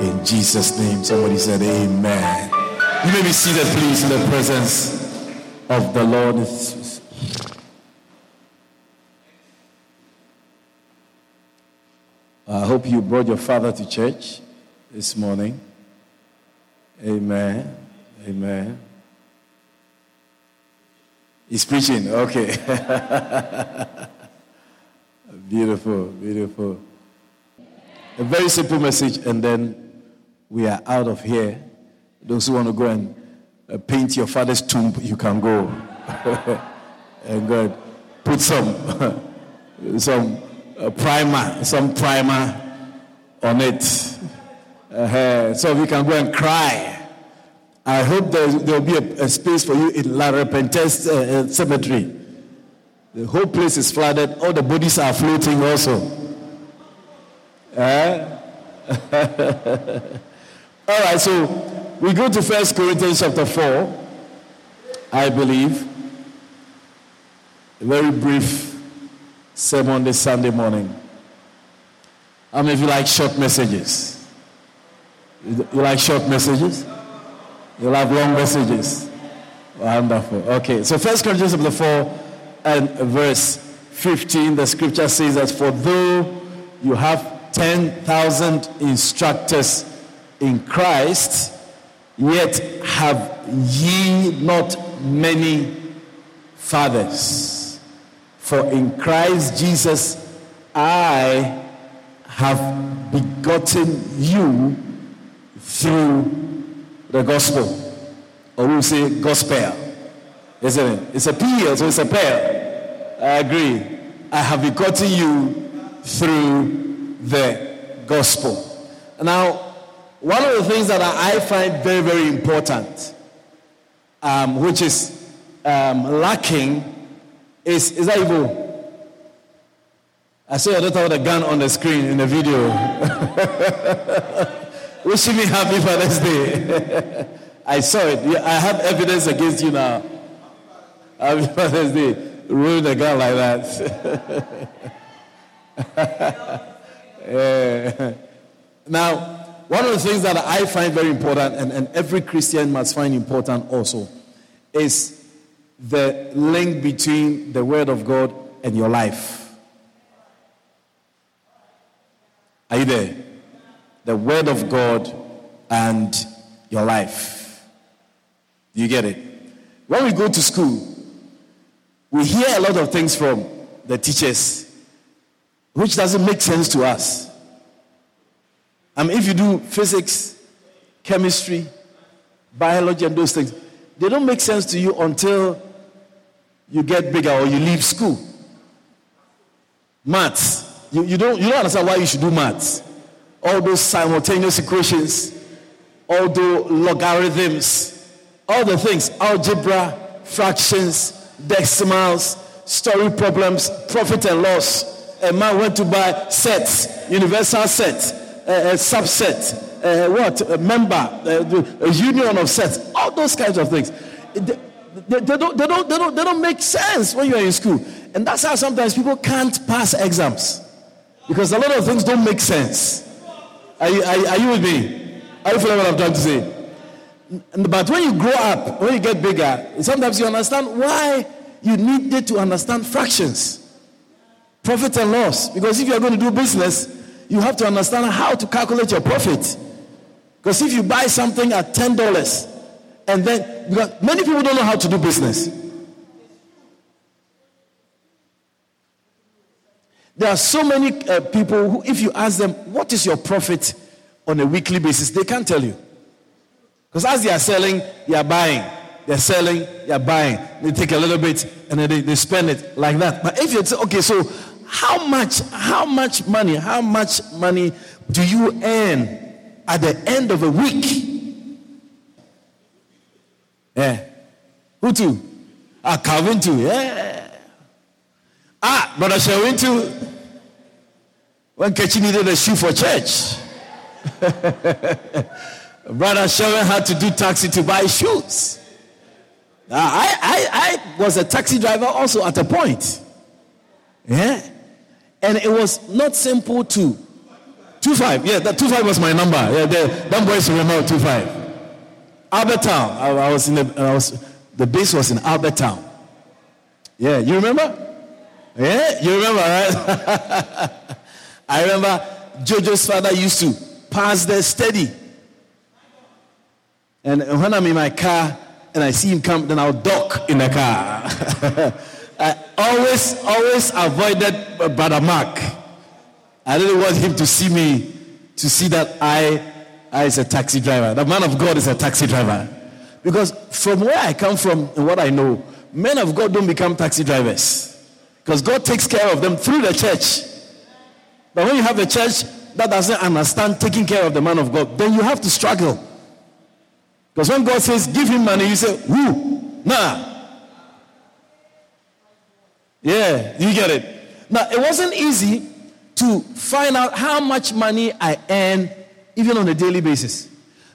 In Jesus' name, somebody said, Amen. You may be seated, please, in the presence of the Lord. I hope you brought your father to church this morning. Amen. Amen. He's preaching. Okay. beautiful, beautiful. A very simple message, and then we are out of here. Those who want to go and uh, paint your father's tomb, you can go. and God, put some, some uh, primer, some primer on it. Uh, so you can go and cry. I hope there will be a, a, space for you in La Repentance uh, uh, Cemetery. The whole place is flooded. All the bodies are floating also. Uh? All right, so we go to First Corinthians chapter 4, I believe. A very brief sermon this Sunday morning. How many of you like short messages? You like short messages? You like long messages? Wonderful. Okay, so First Corinthians chapter 4 and verse 15, the scripture says that for though you have 10,000 instructors in Christ, yet have ye not many fathers. For in Christ Jesus I have begotten you through the gospel. Or we say gospel. Isn't it? It's a P, so it's a pair. I agree. I have begotten you through the gospel. Now, one of the things that I find very, very important, um, which is um, lacking, is is that evil? I saw your daughter with a gun on the screen in the video. Wishing me happy Father's Day. I saw it. I have evidence against you now. Happy Father's Day. Ruin a gun like that. yeah. Now, one of the things that I find very important, and, and every Christian must find important also, is the link between the Word of God and your life. Are you there? The Word of God and your life. Do you get it? When we go to school, we hear a lot of things from the teachers, which doesn't make sense to us. I mean, if you do physics, chemistry, biology, and those things, they don't make sense to you until you get bigger or you leave school. Maths, you, you, don't, you don't understand why you should do maths. All those simultaneous equations, all the logarithms, all the things, algebra, fractions, decimals, story problems, profit and loss. A man went to buy sets, universal sets a, subset, uh, what, a member, a union of sets, all those kinds of things. They, they, they, don't, they, don't, they, don't, they don't make sense when you're in school. And that's how sometimes people can't pass exams. Because a lot of things don't make sense. Are you, are, are you with me? Are you following what I'm trying to say? But when you grow up, when you get bigger, sometimes you understand why you needed to understand fractions, profit and loss. Because if you're going to do business, you have to understand how to calculate your profit. Because if you buy something at $10, and then, because many people don't know how to do business. There are so many uh, people who, if you ask them, what is your profit on a weekly basis, they can't tell you. Because as they are selling, they are buying. They're selling, they're buying. They take a little bit and then they, they spend it like that. But if you say, okay, so how much, how much money, how much money do you earn at the end of a week. Yeah. Who too? Ah, Calvin too. Yeah. Ah, Brother Sherwin too. When Kechi needed a shoe for church. Brother Sherwin had to do taxi to buy shoes. Ah, I, I, I was a taxi driver also at a point. Yeah. And it was not simple to. Two five. Yeah, that two five was my number. Yeah, the, them boys remember two five. Albert Town. I, I was in the I was the base was in Albert Town. Yeah, you remember? Yeah, you remember, right? I remember Jojo's father used to pass there steady. And when I'm in my car and I see him come, then I'll dock in the car. I always, always avoided Brother Mark. I didn't want him to see me, to see that I, I is a taxi driver. The man of God is a taxi driver. Because from where I come from and what I know, men of God don't become taxi drivers. Because God takes care of them through the church. But when you have a church that doesn't understand taking care of the man of God, then you have to struggle. Because when God says, give him money, you say, who? Nah. Yeah, you get it. Now, it wasn't easy to find out how much money I earn even on a daily basis.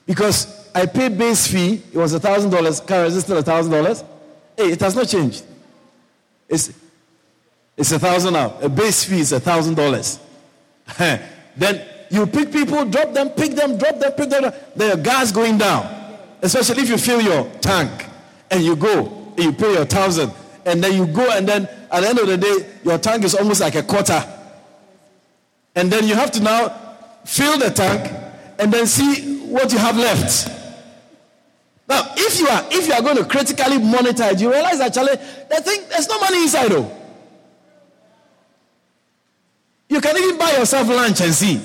Because I pay base fee, it was a thousand dollars, car still a thousand dollars. Hey, it has not changed. It's it's a thousand now. A base fee is a thousand dollars. Then you pick people, drop them, pick them, drop them, pick them. The gas going down. Especially if you fill your tank and you go, and you pay your thousand, and then you go, and then at the end of the day, your tank is almost like a quarter. And then you have to now fill the tank and then see what you have left. Now, if you are if you are going to critically monitor it, you realize actually the thing there's no money inside though. You can even buy yourself lunch and see.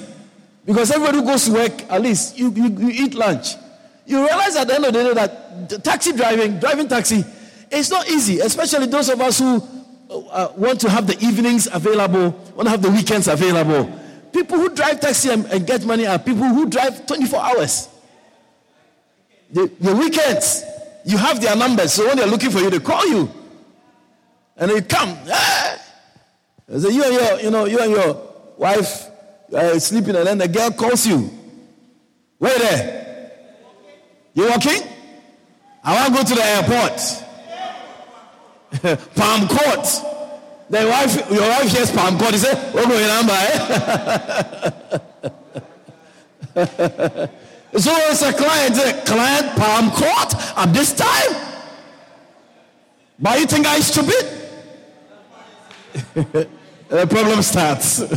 Because everybody who goes to work, at least you, you, you eat lunch. You realize at the end of the day that taxi driving, driving taxi, it's not easy, especially those of us who uh, want to have the evenings available, want to have the weekends available. People who drive taxi and, and get money are people who drive 24 hours. The, the weekends, you have their numbers, so when they're looking for you, they call you. And they come. Ah! So you and your, you know, you and your wife are sleeping, and then the girl calls you. Where there? You walking? I want to go to the airport. Palm Court. The wife, your wife hears Palm Court. He "What going number?" Eh? So it's a client, a client palm court at this time. But you think I'm stupid? the problem starts.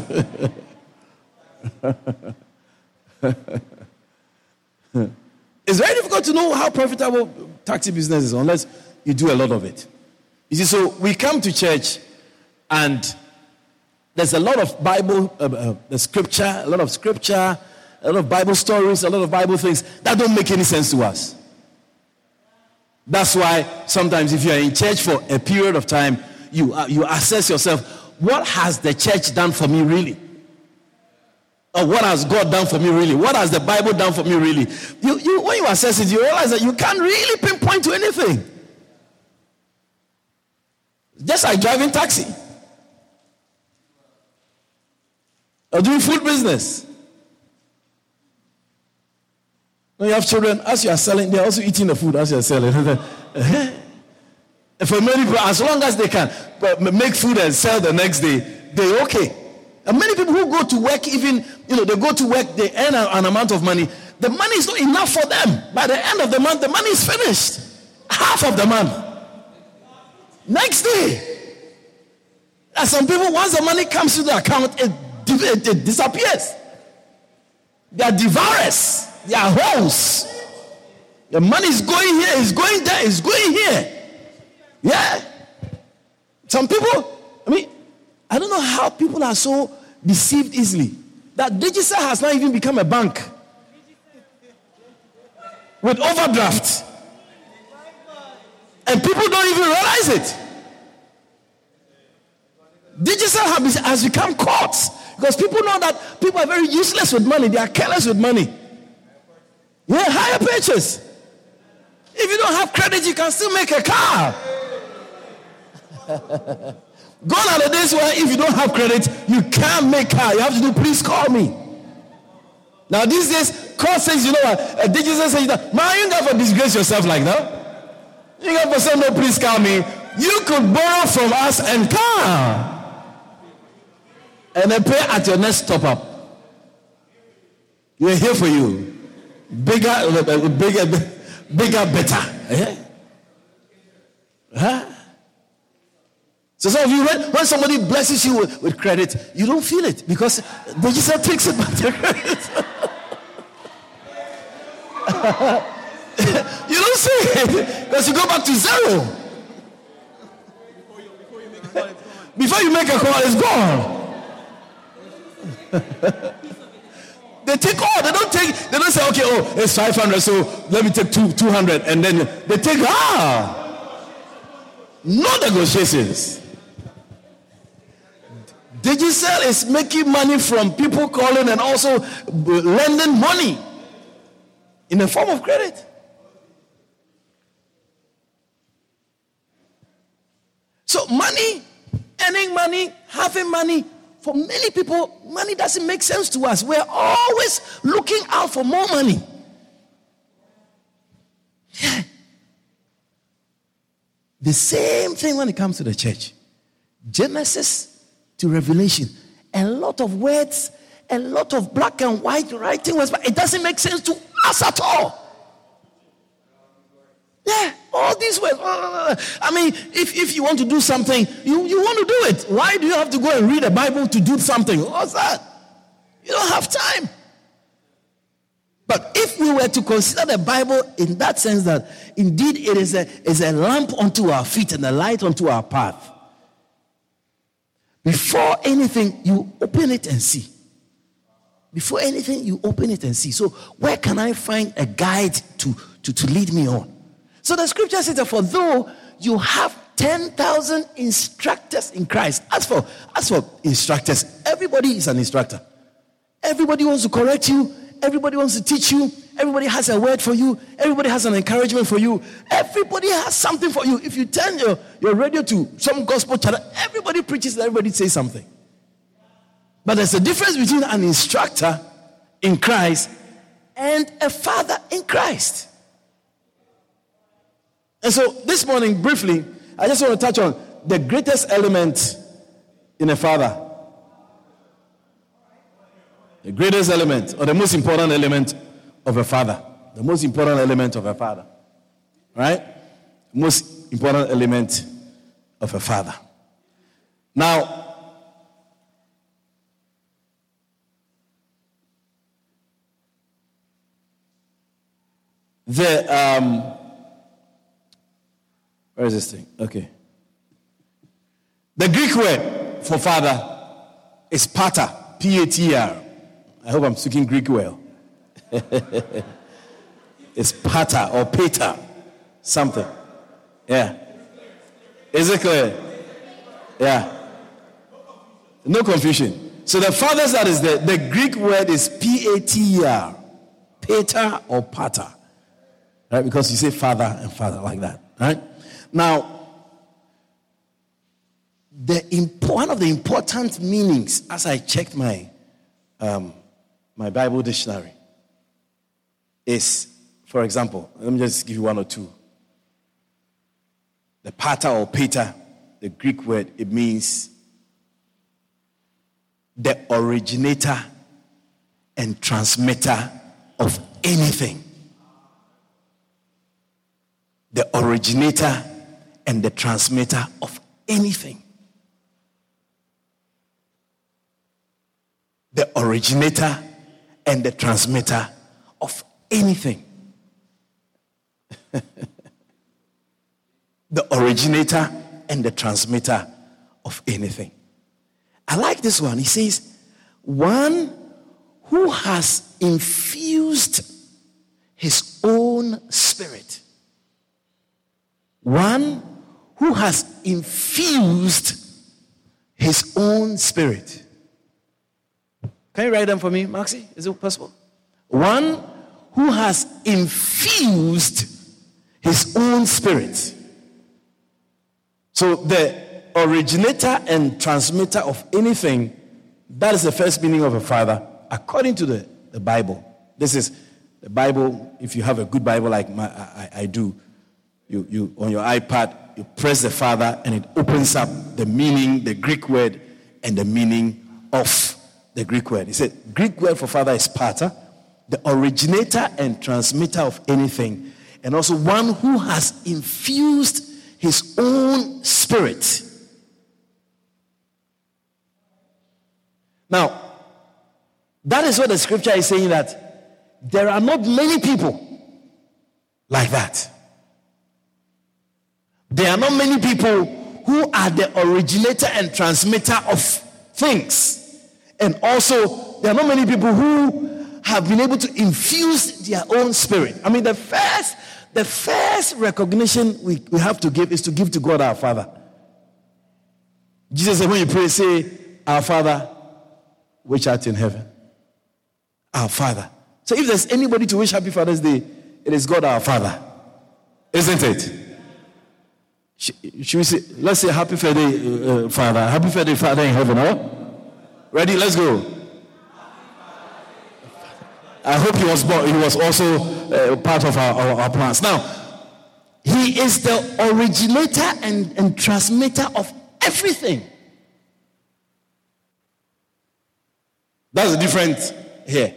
it's very difficult to know how profitable taxi business is unless you do a lot of it. You see, so we come to church and there's a lot of Bible, uh, uh, the scripture, a lot of scripture, a lot of Bible stories, a lot of Bible things that don't make any sense to us. That's why sometimes if you are in church for a period of time, you, uh, you assess yourself what has the church done for me really? Or what has God done for me really? What has the Bible done for me really? You, you, when you assess it, you realize that you can't really pinpoint to anything. Just like driving taxi or doing food business. When you have children, as you are selling, they're also eating the food as you are selling. For many people, as long as they can make food and sell the next day, they're okay. And many people who go to work, even, you know, they go to work, they earn an amount of money. The money is not enough for them. By the end of the month, the money is finished. Half of the month. Next day. And some people, once the money comes to the account, it, it, it disappears. They are devourers. They are holes. The money is going here, it's going there, it's going here. Yeah. Some people, I mean, I don't know how people are so deceived easily. That Digicel has not even become a bank with overdraft. And people don't even realize it. Digicel has become Courts because people know that people are very useless with money. They are careless with money. Yeah, hire purchase. If you don't have credit, you can still make a car. Gone are the days where if you don't have credit, you can't make car. You have to do, please call me. Now these days, call says, you know what? A digital says you that, man, you never disgrace yourself like that. You never say, no, please call me. You could borrow from us and come. And then pay at your next top up. We're here for you. Bigger, bigger, bigger, better. Yeah? Huh? So some of you, when, when somebody blesses you with, with, credit, you don't feel it because they just takes it back to credit. you don't see it because you go back to zero. Before you make a call, it's gone. they take all. They don't take. They don't say, okay, oh, it's five hundred, so let me take two two hundred, and then they take ah. No negotiations. Digicel is making money from people calling and also lending money in the form of credit. So, money, earning money, having money, for many people, money doesn't make sense to us. We're always looking out for more money. The same thing when it comes to the church. Genesis to Revelation. A lot of words, a lot of black and white writing words, but it doesn't make sense to us at all. Yeah, all these words. Uh, uh, uh, I mean, if, if you want to do something, you, you want to do it. Why do you have to go and read a Bible to do something? What's that? You don't have time. But if we were to consider the Bible in that sense that indeed it is a, is a lamp unto our feet and a light unto our path, before anything, you open it and see. Before anything, you open it and see. So, where can I find a guide to, to, to lead me on? So, the scripture says that for though you have 10,000 instructors in Christ, as for, as for instructors, everybody is an instructor. Everybody wants to correct you, everybody wants to teach you, Everybody has a word for you. Everybody has an encouragement for you. Everybody has something for you. If you turn your, your radio to some gospel channel, everybody preaches and everybody says something. But there's a difference between an instructor in Christ and a father in Christ. And so this morning, briefly, I just want to touch on the greatest element in a father. The greatest element, or the most important element of a father. The most important element of a father. Right? Most important element of a father. Now, the um, where is this thing? Okay. The Greek word for father is pater, P-A-T-R. I hope I'm speaking Greek well. it's Pata or Peter, something. Yeah. Is it clear? Yeah. No confusion. So the fathers that is the, the Greek word is P A T R, P-A-T-E-R. Or Pata. Right? Because you say father and father like that. Right? Now, the one of the important meanings as I checked my um, my Bible dictionary is, for example, let me just give you one or two. The pater or pater, the Greek word, it means the originator and transmitter of anything. The originator and the transmitter of anything. The originator and the transmitter of anything. the originator and the transmitter of anything. I like this one. He says, one who has infused his own spirit. One who has infused his own spirit. Can you write them for me, Maxie? Is it possible? One who has infused his own spirit. So the originator and transmitter of anything, that is the first meaning of a father, according to the, the Bible. This is the Bible, if you have a good Bible like my, I, I do, you, you on your iPad, you press the Father and it opens up the meaning, the Greek word, and the meaning of the Greek word. He said, Greek word for Father is pater, the originator and transmitter of anything, and also one who has infused his own spirit. Now, that is what the scripture is saying that there are not many people like that. There are not many people who are the originator and transmitter of things. And also, there are not many people who have been able to infuse their own spirit. I mean, the first, the first recognition we, we have to give is to give to God our Father. Jesus said, when you pray, say, Our Father, which art in heaven. Our Father. So if there's anybody to wish Happy Father's Day, it is God our Father. Isn't it? Should we say, let's say Happy Father, uh, Father. Happy Father, Father in heaven, huh? Ready? Let's go. I hope he was born, he was also uh, part of our, our, our, plans. Now, he is the originator and, and transmitter of everything. That's the difference here.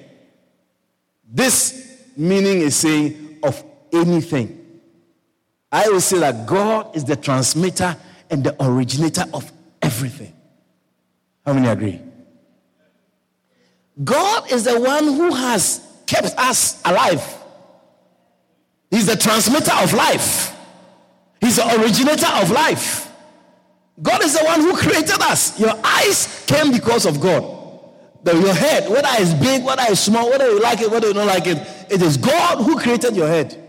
This meaning is saying of anything. I will say that God is the transmitter and the originator of everything. How many agree? God is the one who has kept us alive. He's the transmitter of life. He's the originator of life. God is the one who created us. Your eyes came because of God your head, whether it's big, whether it's small, whether you like it, whether you don't like it, it is God who created your head.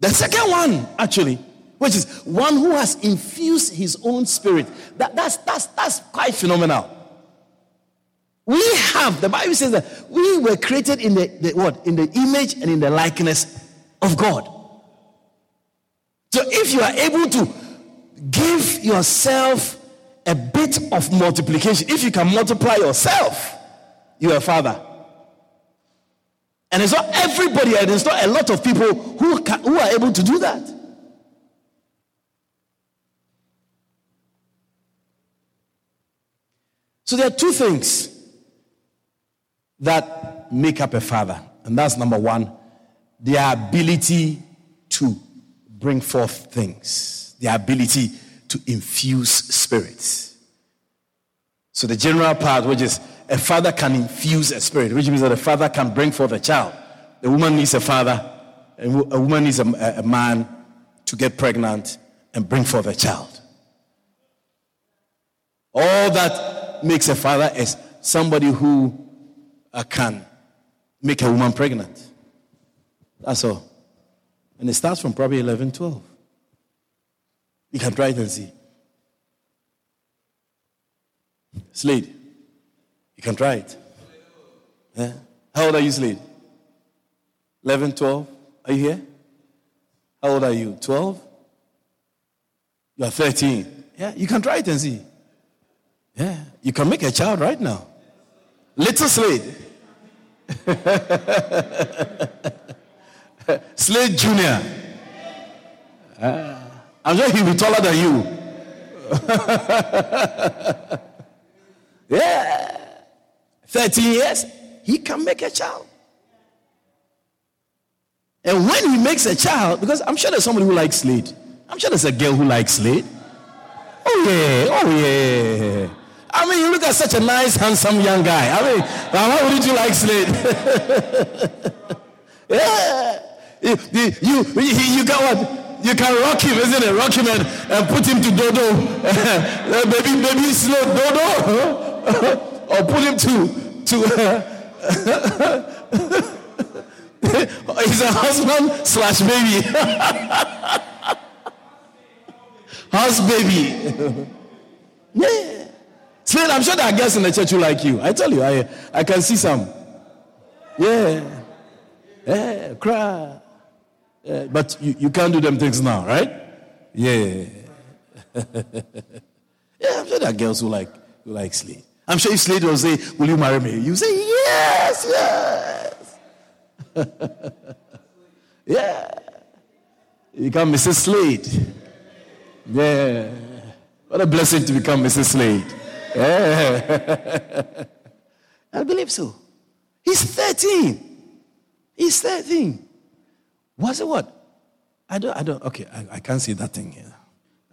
The second one, actually, which is one who has infused his own spirit. That, that's, that's, that's quite phenomenal. We have, the Bible says that we were created in the, the what? In the image and in the likeness of God. So if you are able to give yourself a bit of multiplication. If you can multiply yourself, you're a father. And it's not everybody, and it's not a lot of people who, can, who are able to do that. So there are two things that make up a father. And that's number one, their ability to bring forth things, their ability to infuse spirits. So the general part, which is a father can infuse a spirit, which means that a father can bring forth a child. The woman needs a father, a woman needs a, a man to get pregnant and bring forth a child. All that makes a father is somebody who uh, can make a woman pregnant. That's all. And it starts from probably 11, 12. You can try it and see. Slade. You can try it. Yeah? How old are you, Slade? 11, 12? Are you here? How old are you? 12? You are 13. Yeah, you can try it and see. Yeah, you can make a child right now. Little Slade. Slade Junior. Ah. I'm sure he'll be taller than you. yeah. 13 years, he can make a child. And when he makes a child, because I'm sure there's somebody who likes Slade. I'm sure there's a girl who likes Slade. Oh, yeah. Oh, yeah. I mean, you look at such a nice, handsome young guy. I mean, why wouldn't you like Slade? yeah. You, you, you, you got what? you can rock him, isn't it? Rock him and, and put him to dodo. baby, baby, slow dodo. or put him to to. he's a husband slash baby. House baby. yeah. Slade, I'm sure there are girls in the church who like you. I tell you, I, I can see some. Yeah. Yeah, cry. Yeah, but you, you can't do them things now, right? Yeah. yeah, I'm sure there are girls who like who like Slade. I'm sure if Slade will say, Will you marry me? You say, Yes, yes. yeah. You become Mrs. Slade. Yeah. What a blessing to become Mrs. Slade. Yeah. I believe so. He's 13. He's 13. Was it what? I don't, I don't, okay, I, I can't see that thing here.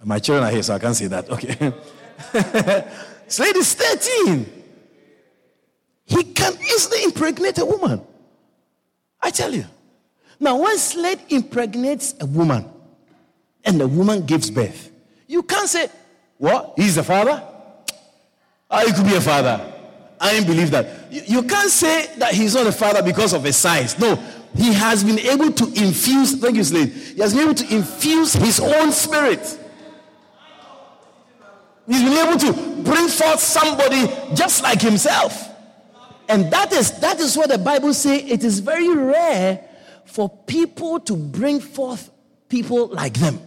My children are here, so I can't see that. Okay. Slade is 13. He can easily impregnate a woman. I tell you. Now, when Slade impregnates a woman and the woman gives birth, you can't say, What? He's the father? How he could be a father? I believe that. You, you can't say that he's not a father because of his size. No, he has been able to infuse, thank you, Slade. He has been able to infuse his own spirit. He's been able to bring forth somebody just like himself. And that is that is what the Bible says it is very rare for people to bring forth people like them.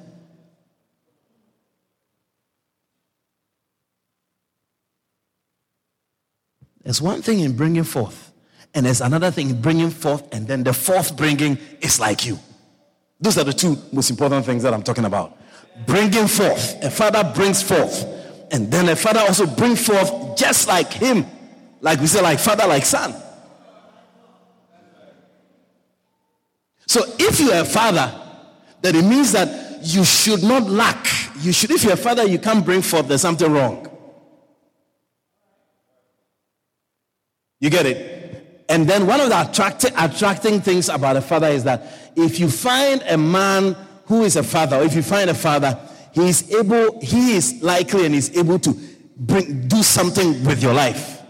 There's one thing in bringing forth, and there's another thing in bringing forth, and then the fourth bringing is like you. Those are the two most important things that I'm talking about. Bringing forth. A father brings forth, and then a father also brings forth just like him. Like we say, like father, like son. So if you're a father, then it means that you should not lack. You should, if you're a father, you can't bring forth, there's something wrong. You get it? And then one of the attracting, attracting things about a father is that if you find a man who is a father, or if you find a father, he is able, he is likely and is able to bring, do something with your life.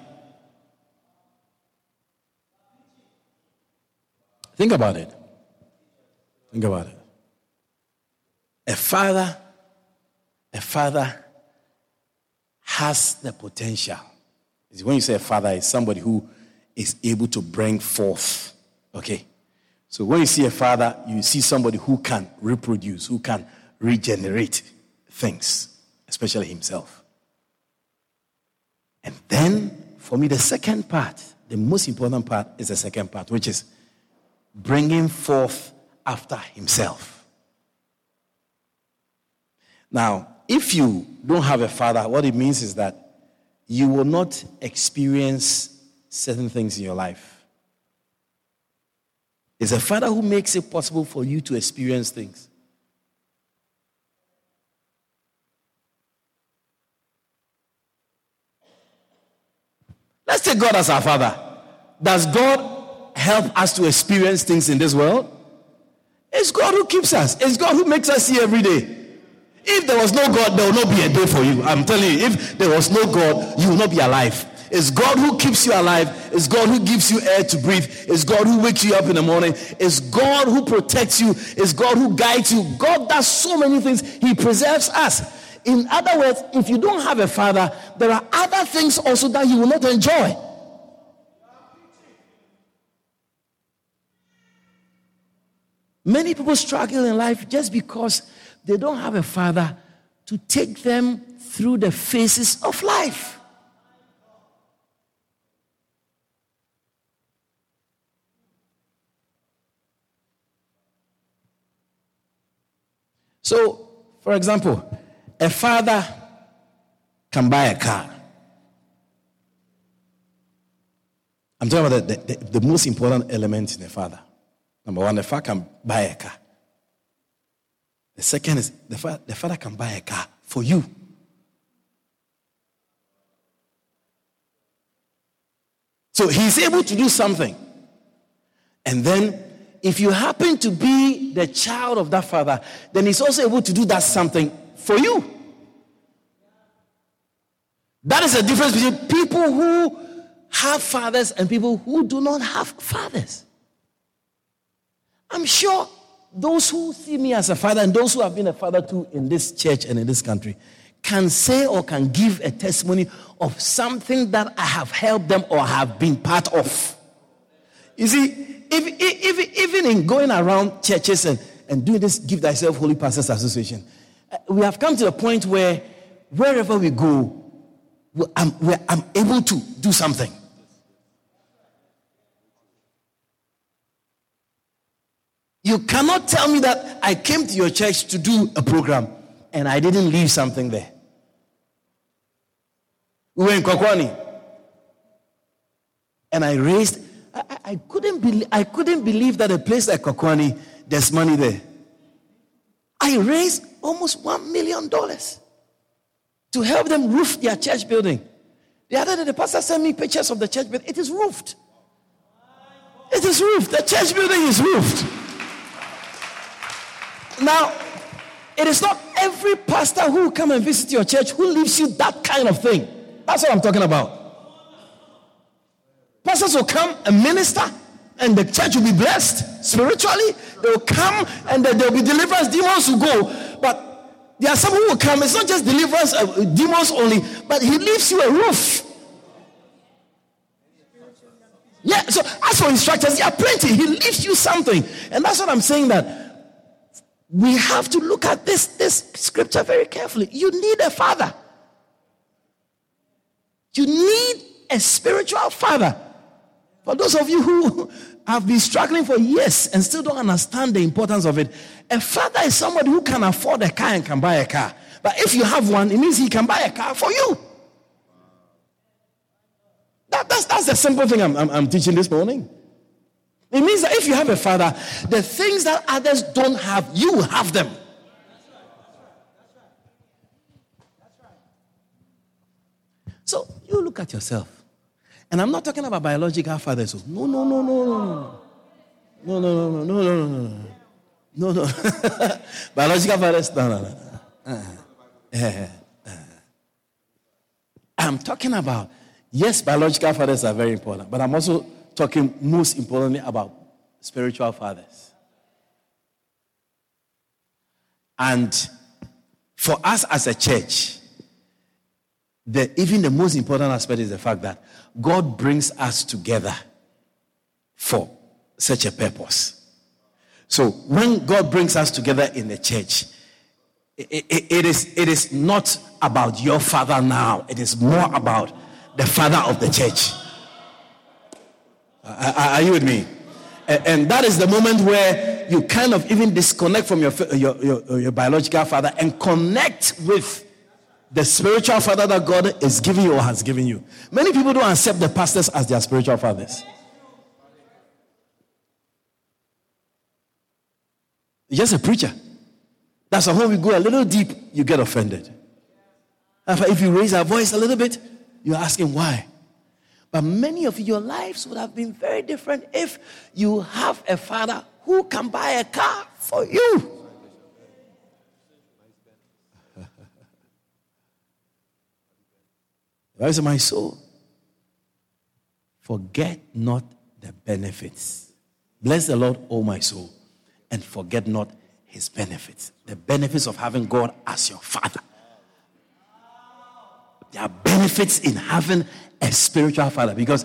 Think about it. Think about it. A father, a father has the potential when you say a father, is somebody who is able to bring forth. Okay? So when you see a father, you see somebody who can reproduce, who can regenerate things, especially himself. And then, for me, the second part, the most important part is the second part, which is bringing forth after himself. Now, if you don't have a father, what it means is that you will not experience certain things in your life. It's a father who makes it possible for you to experience things. Let's take God as our father. Does God help us to experience things in this world? It's God who keeps us, it's God who makes us see every day. If there was no God, there will not be a day for you. I'm telling you, if there was no God, you will not be alive. It's God who keeps you alive. It's God who gives you air to breathe. It's God who wakes you up in the morning. It's God who protects you. It's God who guides you. God does so many things. He preserves us. In other words, if you don't have a father, there are other things also that you will not enjoy. Many people struggle in life just because they don't have a father to take them through the phases of life. So, for example, a father can buy a car. I'm talking about the, the, the most important element in a father. Number one, the father can buy a car. The second is the father, the father can buy a car for you. So he's able to do something. And then, if you happen to be the child of that father, then he's also able to do that something for you. That is the difference between people who have fathers and people who do not have fathers. I'm sure those who see me as a father and those who have been a father too in this church and in this country can say or can give a testimony of something that I have helped them or have been part of. You see, if, if, even in going around churches and, and doing this Give Thyself Holy Pastors Association, Uh, we have come to a point where wherever we go, I'm, I'm able to do something. You cannot tell me that I came to your church to do a program and I didn't leave something there. We were in Kokwani. And I raised, I, I, couldn't believe, I couldn't believe that a place like Kokwani, there's money there. I raised almost $1 million to help them roof their church building. The other day, the pastor sent me pictures of the church building. It is roofed. It is roofed. The church building is roofed. Now, it is not every pastor who will come and visit your church who leaves you that kind of thing. That's what I'm talking about. Pastors will come and minister, and the church will be blessed spiritually. They will come and there will be deliverance. Demons will go. But there are some who will come. It's not just deliverance, uh, demons only, but he leaves you a roof. Yeah, so as for instructors, there are plenty. He leaves you something. And that's what I'm saying that we have to look at this, this scripture very carefully. You need a father. You need a spiritual father. For those of you who have been struggling for years and still don't understand the importance of it, a father is somebody who can afford a car and can buy a car. But if you have one, it means he can buy a car for you. That, that's, that's the simple thing I'm, I'm, I'm teaching this morning. It means that if you have a father, the things that others don't have, you have them. So you look at yourself. And I'm not talking about biological fathers. No, no, no, no, no. No, no, no, no, no, no, no, no. No, no. biological fathers, no, no, no. Uh, uh, uh. I'm talking about, yes, biological fathers are very important, but I'm also talking most importantly about spiritual fathers. And for us as a church, the, even the most important aspect is the fact that God brings us together for such a purpose. So when God brings us together in the church, it, it, it, is, it is not about your father now, it is more about the father of the church. Are you with me? And that is the moment where you kind of even disconnect from your, your, your, your, biological father and connect with the spiritual father that God is giving you or has given you. Many people don't accept the pastors as their spiritual fathers. just a preacher. That's why when we go a little deep, you get offended. If you raise our voice a little bit, you're asking why. But many of your lives would have been very different if you have a father who can buy a car for you. Rise of my soul. Forget not the benefits. Bless the Lord, O my soul, and forget not his benefits. The benefits of having God as your father. There are benefits in having a spiritual father because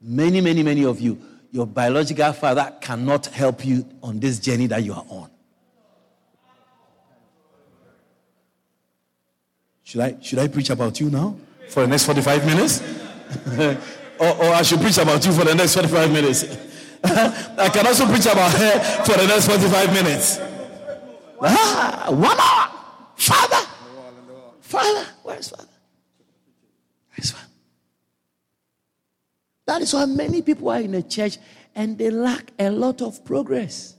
many, many, many of you, your biological father cannot help you on this journey that you are on. Should I, should I preach about you now for the next 45 minutes? or, or I should preach about you for the next 45 minutes? I can also preach about her for the next 45 minutes. Ah, one hour. Father. Father. Where's Father? Where's Father? That is why many people are in a church and they lack a lot of progress.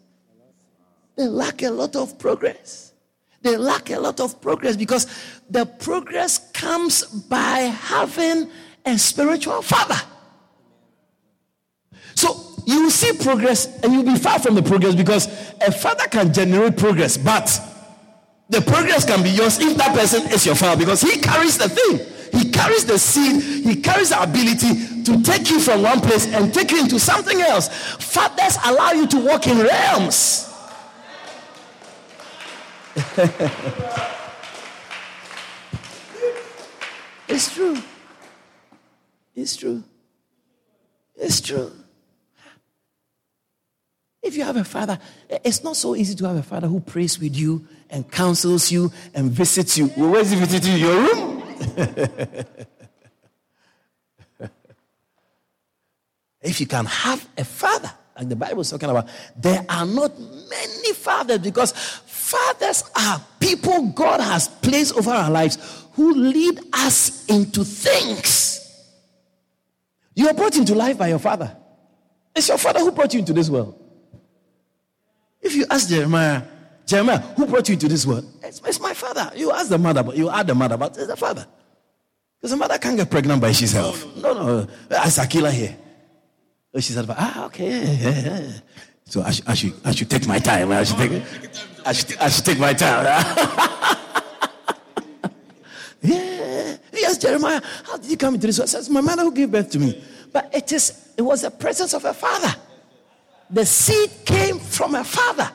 They lack a lot of progress. They lack a lot of progress because the progress comes by having a spiritual father. So you will see progress and you'll be far from the progress because a father can generate progress, but the progress can be yours if that person is your father because he carries the thing. He carries the seed, he carries the ability to take you from one place and take you into something else. Fathers allow you to walk in realms. it's true. It's true. It's true. If you have a father, it's not so easy to have a father who prays with you and counsels you and visits you. Well, where's he visiting you? Your room? if you can have a father, like the Bible is talking about, there are not many fathers because fathers are people God has placed over our lives who lead us into things. You are brought into life by your father. It's your father who brought you into this world. If you ask Jeremiah, Jeremiah, who brought you into this world? It's, it's my father. You ask the mother, but you ask the mother, but it's the father. Because the mother can't get pregnant by herself. No, no. no. Ask Akila here. Oh, she said, ah, okay. So I, I, should, I should take my time. I should take, I should, I should take my time. yeah. Yes, Jeremiah, how did you come into this world? Says, my mother who gave birth to me. But it is, it was the presence of a father. The seed came from a father.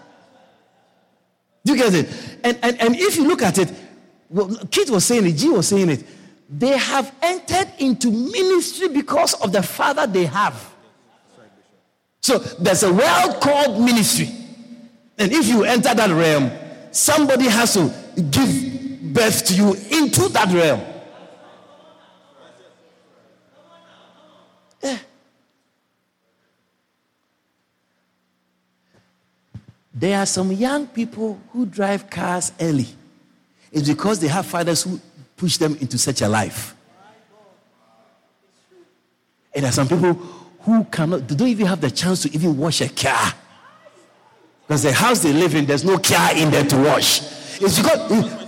Do you get it? And, and, and if you look at it, well, Kit was saying it, G was saying it. They have entered into ministry because of the father they have. So there's a world called ministry. And if you enter that realm, somebody has to give birth to you into that realm. Yeah. There are some young people who drive cars early. It's because they have fathers who push them into such a life. And there are some people who cannot, they don't even have the chance to even wash a car. Because the house they live in, there's no car in there to wash. It's because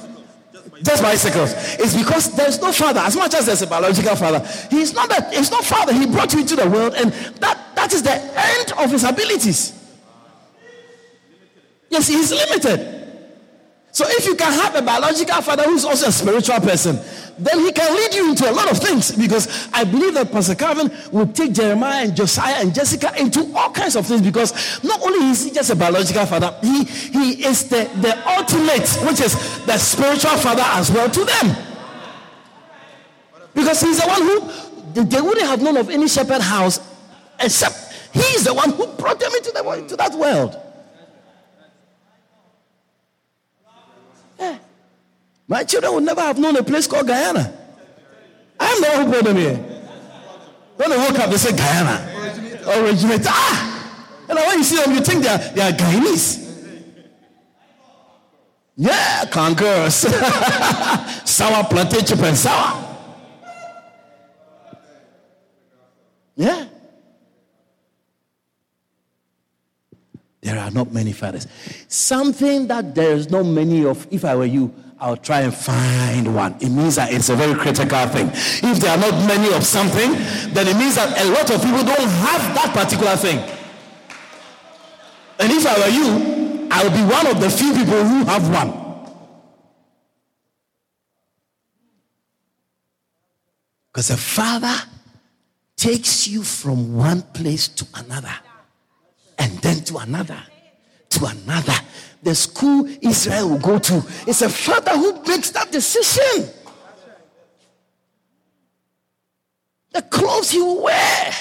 just bicycles. It's because there's no father. As much as there's a biological father, he's not that. He's not father. He brought you into the world, and that that is the end of his abilities. Yes, he's limited. So if you can have a biological father who's also a spiritual person, then he can lead you into a lot of things. Because I believe that Pastor Calvin will take Jeremiah and Josiah and Jessica into all kinds of things. Because not only is he just a biological father, he, he is the, the ultimate, which is the spiritual father as well to them. Because he's the one who they wouldn't have known of any shepherd house except he's the one who brought them into, the, into that world. My children would never have known a place called Guyana. I'm the one who brought them here. When they woke up, they said Guyana. Originate. Ah! And when you see them, you think they are, they are Guyanese. Yeah, conquerors. sour plantain chip and sour. Yeah. There are not many fathers. Something that there is not many of, if I were you, I'll try and find one. It means that it's a very critical thing. If there are not many of something, then it means that a lot of people don't have that particular thing. And if I were you, I will be one of the few people who have one. Because a father takes you from one place to another and then to another, to another. The school Israel will go to. It's a father who makes that decision. The clothes he will wear,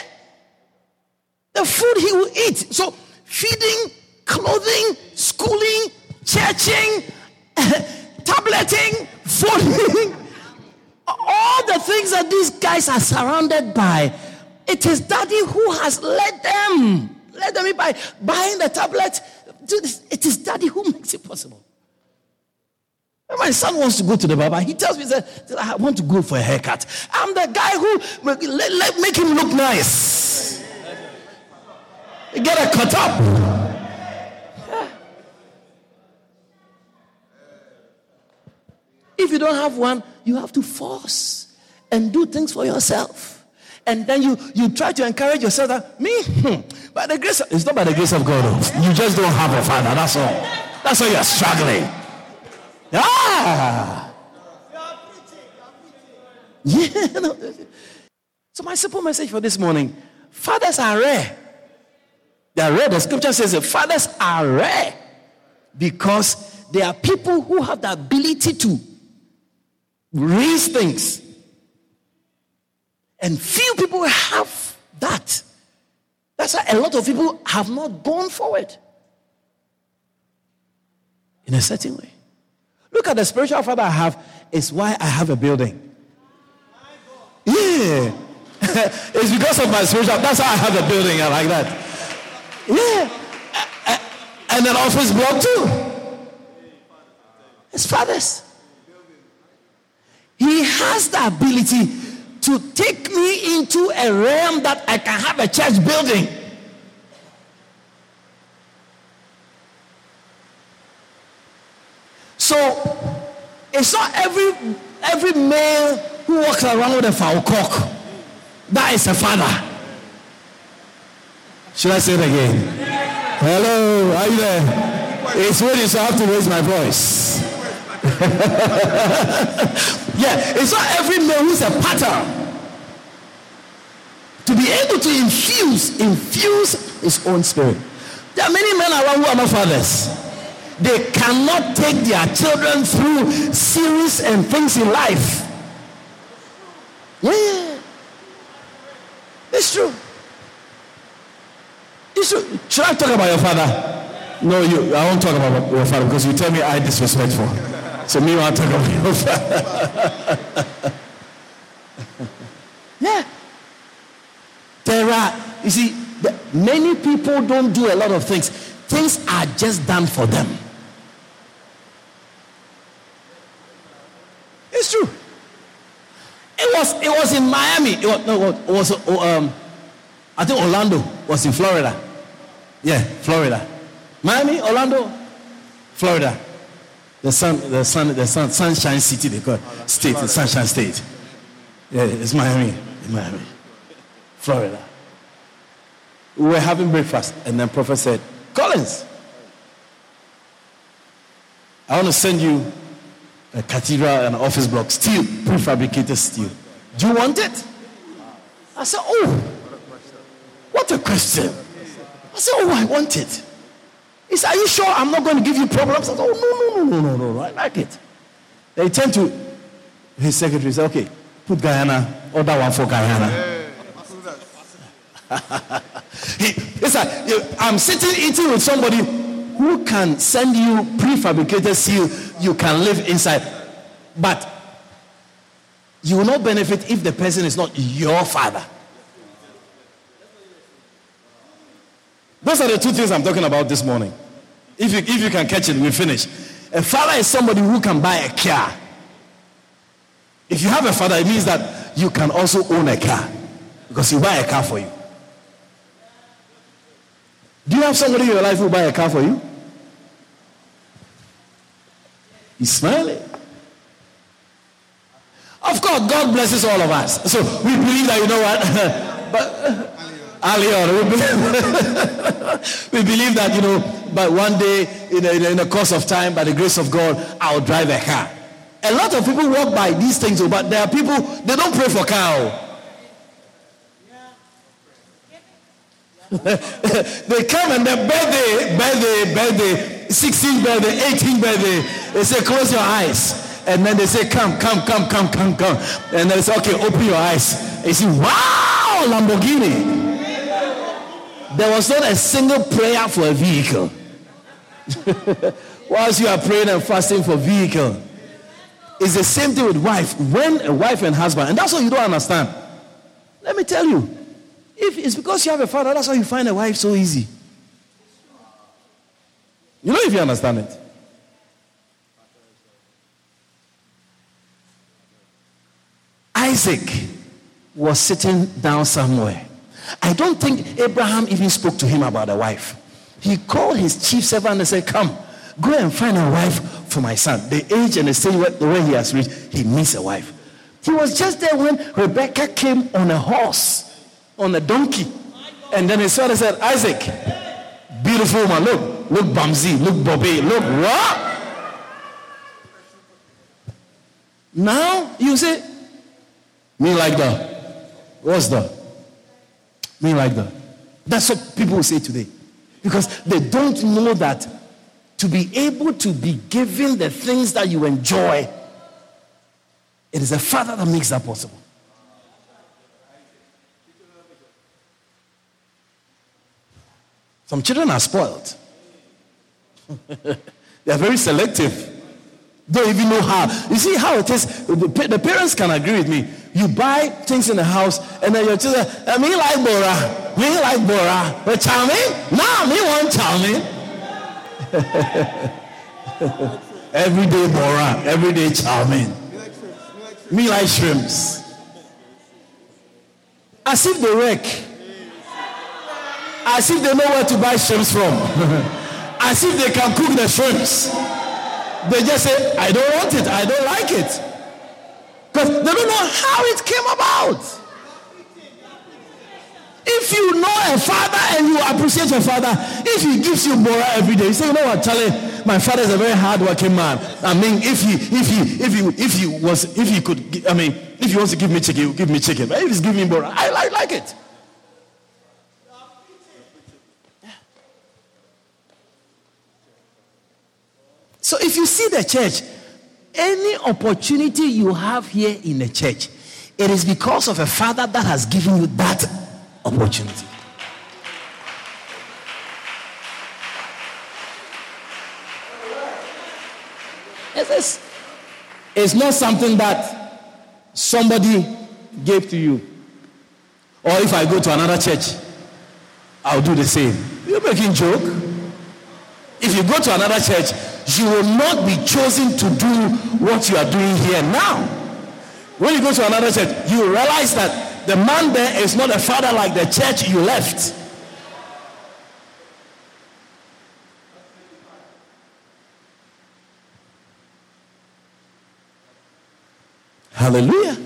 the food he will eat. So, feeding, clothing, schooling, churching, tableting, voting, all the things that these guys are surrounded by, it is daddy who has led them. Let them buy. Buying the tablet, it is daddy who makes it possible. When my son wants to go to the barber, he tells me that I want to go for a haircut. I'm the guy who let, let make him look nice. Get a cut up. If you don't have one, you have to force and do things for yourself and then you you try to encourage yourself that me? Hmm, by the grace of, it's not by the grace of God oh. you just don't have a father that's all. That's why you're struggling. Ah! Yeah so my simple message for this morning fathers are rare. They are rare. The scripture says that fathers are rare because there are people who have the ability to raise things and few people have that. That That's why a lot of people have not gone forward in a certain way. Look at the spiritual father I have, is why I have a building. Yeah. it's because of my spiritual. That's why I have a building I like that. Yeah. And an office block too. His fathers. He has the ability to take me into a realm that I can have a church building. So it's not every every male who walks around with a foul cock that is a father. Should I say it again? Hello, are you there? It's raining, so I have to raise my voice. yeah, it's not every male who's a pattern. To be able to infuse, infuse his own spirit. There are many men around who are not fathers. They cannot take their children through series and things in life. Yeah. It's true. It's true. Should I talk about your father? No, you. I won't talk about your father because you tell me I disrespectful. So me, talk about your father. yeah. There are. You see, many people don't do a lot of things. Things are just done for them. It's true. It was it was in Miami. It was, no, it was um, I think Orlando was in Florida. Yeah, Florida. Miami, Orlando, Florida. The sun, the sun, the sun, sunshine city they call it. state, the sunshine state. Yeah, it's Miami, It's Miami, Florida. We were having breakfast, and then Prophet said, "Collins, I want to send you a cathedral and office block, steel, prefabricated steel. Do you want it? I said, Oh, what a question. I said, Oh, I want it. He said, Are you sure I'm not going to give you problems? I said, Oh, no, no, no, no, no, no. I like it. They turned to his secretary said, Okay, put Guyana, order one for Guyana. he, it's like, I'm sitting eating with somebody who can send you prefabricated seal you can live inside. But you will not benefit if the person is not your father. Those are the two things I'm talking about this morning. If you, if you can catch it, we finish. A father is somebody who can buy a car. If you have a father, it means that you can also own a car because he buy a car for you. Do you have somebody in your life who buy a car for you? He's smiling. Of course, God blesses all of us. So we believe that, you know what? but Alion, we believe, we believe that, you know, but one day, in a, in the course of time, by the grace of God, I'll drive a car. A lot of people walk by these things, but there are people, they don't pray for car. Oh. they come and their birthday, birthday, birthday, 16th birthday, 18th birthday, they say, close your eyes. And then they say, come, come, come, come, come, come. And then they say, okay, open your eyes. And see, wow, Lamborghini. There was not a single prayer for a vehicle. Whilst you are praying and fasting for vehicle, it's the same thing with wife. When a wife and husband, and that's what you don't understand. Let me tell you, if it's because you have a father, that's why you find a wife so easy. You know if you understand it. Isaac was sitting down somewhere. I don't think Abraham even spoke to him about a wife. He called his chief servant and said, Come, go and find a wife for my son. The age and the stage where he has reached, he needs a wife. He was just there when Rebecca came on a horse, on a donkey. And then his father said, Isaac, beautiful woman, look, Look Bamzi, look Bobby, look what? Now you say, me like that. What's that? Me like that. That's what people say today. Because they don't know that to be able to be given the things that you enjoy, it is a father that makes that possible. Some children are spoiled. they are very selective. Don't even know how. You see how it is. The parents can agree with me. You buy things in the house, and then your children, eh, I mean, like Bora, me like Bora, but charming. Now me want charming. everyday Bora, everyday charming. Me like shrimps. As if they wreck. As if they know where to buy shrimps from. As if they can cook the shrimps. They just say, I don't want it. I don't like it. Because they don't know how it came about. If you know a father and you appreciate your father, if he gives you more every day, you say, you know what, Charlie, my father is a very hardworking man. I mean, if he, if he, if he, if he was, if he could, I mean, if he wants to give me chicken, he will give me chicken. But if he's giving me more, I like, like it. So if you see the church, any opportunity you have here in the church, it is because of a father that has given you that opportunity. It's, it's not something that somebody gave to you. Or if I go to another church, I'll do the same. You're making joke. If you go to another church, you will not be chosen to do what you are doing here now. When you go to another church, you realize that the man there is not a father like the church you left. Hallelujah.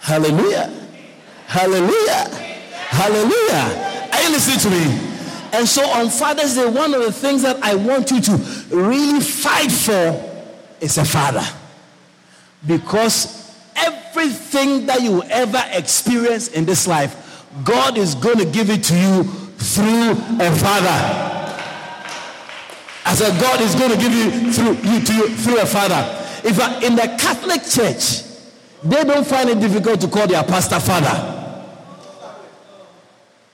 Hallelujah. Hallelujah. Hallelujah. Are you listening to me? And so on Father's Day, one of the things that I want you to really fight for is a father. Because everything that you ever experience in this life, God is going to give it to you through a father. I said, God is going to give you through you to you through a father. If in the Catholic Church, they don't find it difficult to call their pastor father.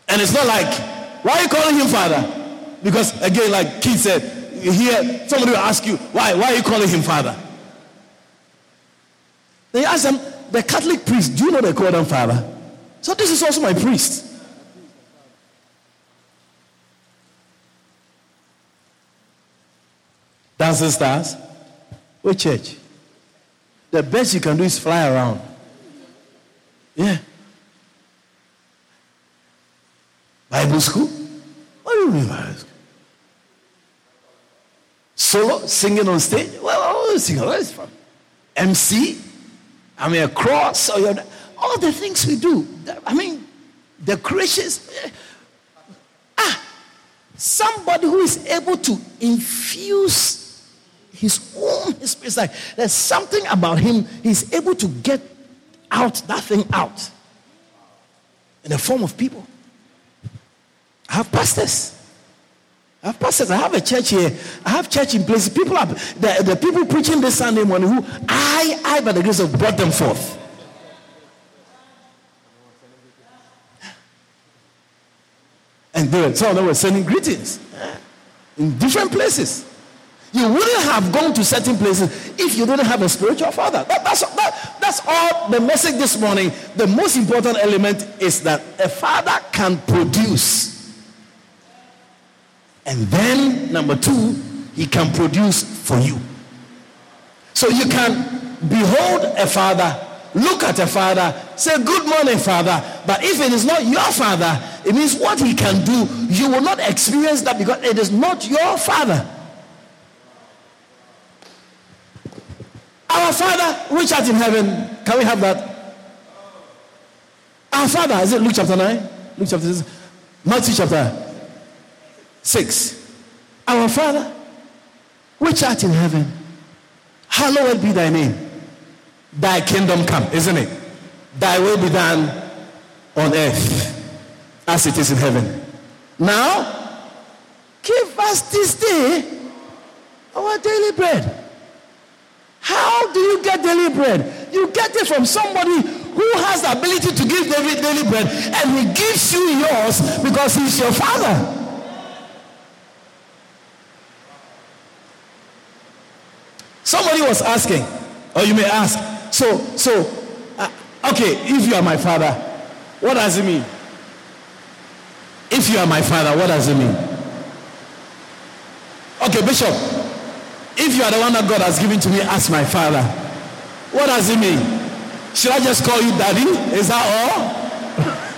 And it's not like why are you calling him father? Because again, like Keith said, here somebody will ask you, why? Why are you calling him father? They ask them, the Catholic priest, do you know they call them father? So this is also my priest. Dancing stars? What church? The best you can do is fly around. Yeah. School? What do you mean Bible school? Solo, singing on stage? Well, I always sing. Where is from? MC? I mean, a cross? Or your, all the things we do. I mean, the creations. Ah, somebody who is able to infuse his own spirit. Like there's something about him. He's able to get out that thing out in the form of people. I have pastors. I have pastors. I have a church here. I have church in places. People are the, the people preaching this Sunday morning who I, I by the grace of brought them forth. And they, some of them were sending greetings in different places. You wouldn't have gone to certain places if you didn't have a spiritual father. That, that's, that, that's all the message this morning. The most important element is that a father can produce and then, number two, he can produce for you. So you can behold a father, look at a father, say, Good morning, father. But if it is not your father, it means what he can do, you will not experience that because it is not your father. Our Father, which art in heaven, can we have that? Our Father, is it Luke chapter 9? Luke chapter 6? Matthew chapter 6. Our Father, which art in heaven, hallowed be thy name. Thy kingdom come, isn't it? Thy will be done on earth as it is in heaven. Now, give us this day our daily bread. How do you get daily bread? You get it from somebody who has the ability to give David daily bread, and he gives you yours because he's your father. Somebody was asking, or you may ask, so, so, uh, okay, if you are my father, what does it mean? If you are my father, what does it mean? Okay, Bishop, if you are the one that God has given to me as my father, what does it mean? Should I just call you daddy? Is that all?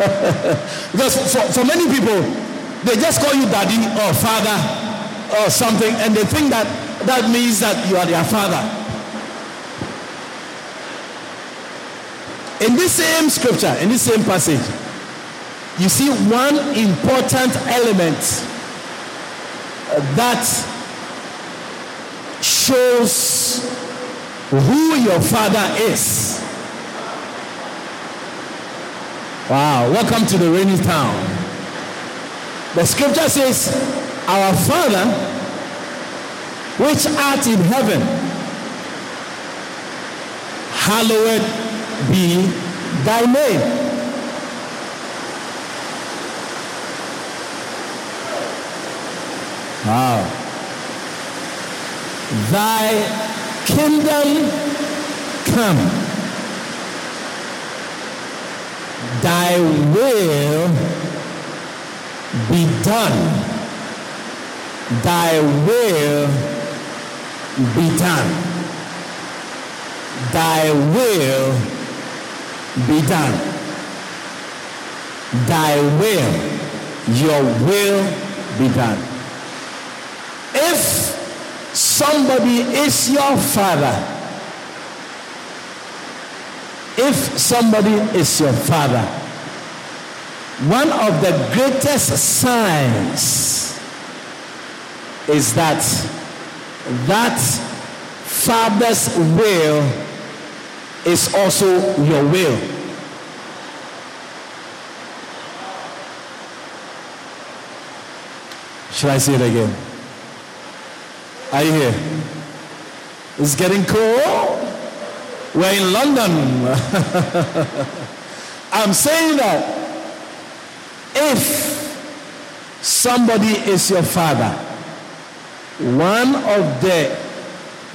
because for, for many people, they just call you daddy or father or something, and they think that that means that you are their father. In this same scripture, in this same passage, you see one important element uh, that shows who your father is. Wow, welcome to the rainy town. The scripture says, Our Father, which art in heaven, hallowed be thy name. Wow. Thy kingdom come Thy will be done. Thy will be done. Thy will be done. Thy will, your will be done. If somebody is your father, if somebody is your father, one of the greatest signs is that that father's will is also your will. Should I say it again? Are you here? It's getting cold. We're in London. I'm saying that if somebody is your father, one of the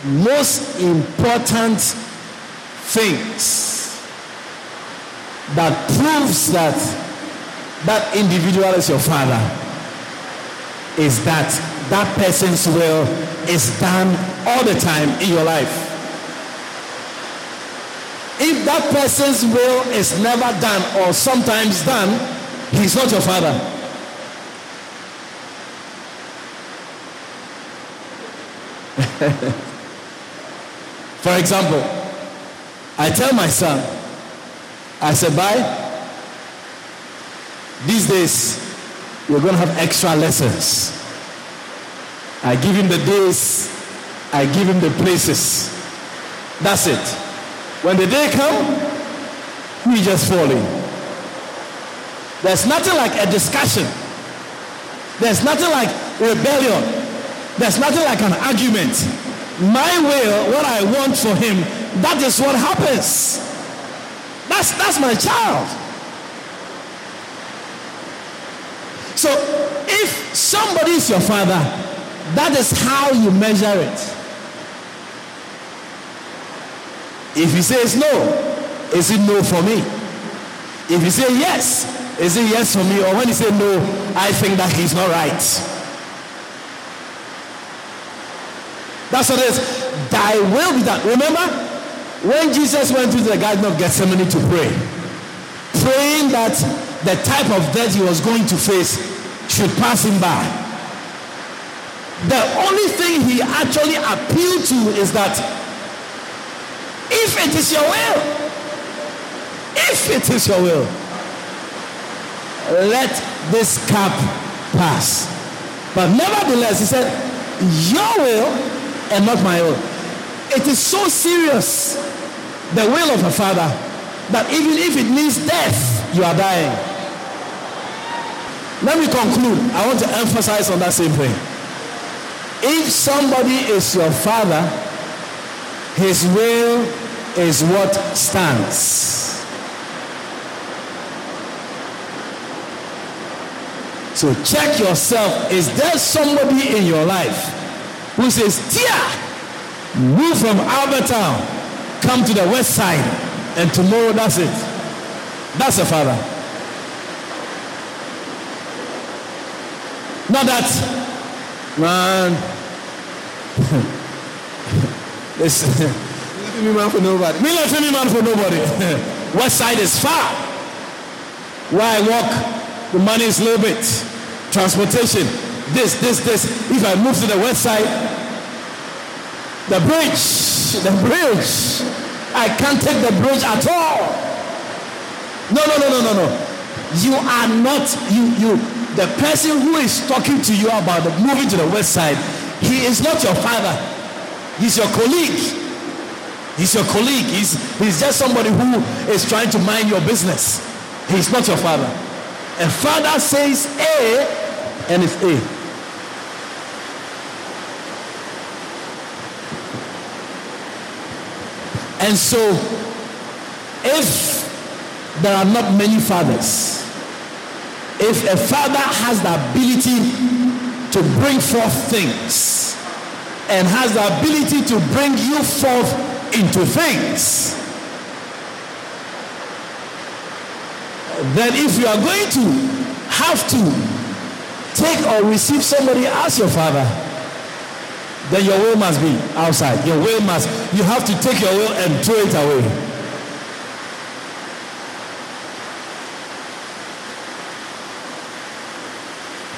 most important things that proves that that individual is your father is that that person's will is done all the time in your life. If that person's will is never done or sometimes done, he's not your father. For example, I tell my son, I said, bye. These days, you're going to have extra lessons. I give him the days, I give him the places. That's it. When the day comes, we just fall in. There's nothing like a discussion. There's nothing like rebellion. There's nothing like an argument. My will, what I want for him, that is what happens. That's that's my child. So if somebody is your father, that is how you measure it. If he says no, is it no for me? If he say yes, is it yes for me? Or when he say no, I think that he's not right. That's what it is. Thy will be done. Remember when Jesus went to the Garden of Gethsemane to pray, praying that the type of death he was going to face should pass him by. The only thing he actually appealed to is that if it is your will, if it is your will, let this cup pass. But nevertheless, he said, Your will and not my own. It is so serious, the will of a father, that even if it means death, you are dying. Let me conclude. I want to emphasize on that same thing. If somebody is your father, his will is what stands. So check yourself. Is there somebody in your life who says, Tia, Move from Albertown, come to the west side, and tomorrow that's it. That's a father. Not that, man. Listen, be man for nobody. Me not me man for nobody. west side is far. Where I walk, the money is a little bit. Transportation, this, this, this. If I move to the west side, the bridge, the bridge. I can't take the bridge at all. No, no, no, no, no, no. You are not, you, you, the person who is talking to you about the moving to the west side, he is not your father. He's your colleague. He's your colleague. He's, he's just somebody who is trying to mind your business. He's not your father. A father says A and it's A. And so, if there are not many fathers, if a father has the ability to bring forth things and has the ability to bring you forth into things, then if you are going to have to take or receive somebody as your father, then your will must be outside. Your will must, you have to take your will and throw it away.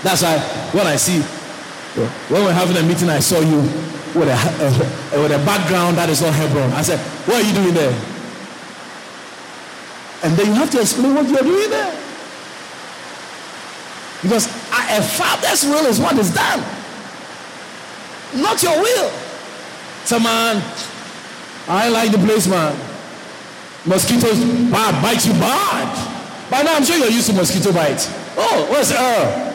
That's why when I see, when we're having a meeting, I saw you with a, with a background that is not Hebron. I said, What are you doing there? And then you have to explain what you're doing there. Because a father's will is what is done. Not your will. So man, I like the place, man. Mosquitoes bad, bite you bad. By now I'm sure you're used to mosquito bite. Oh, where's Earl? Uh,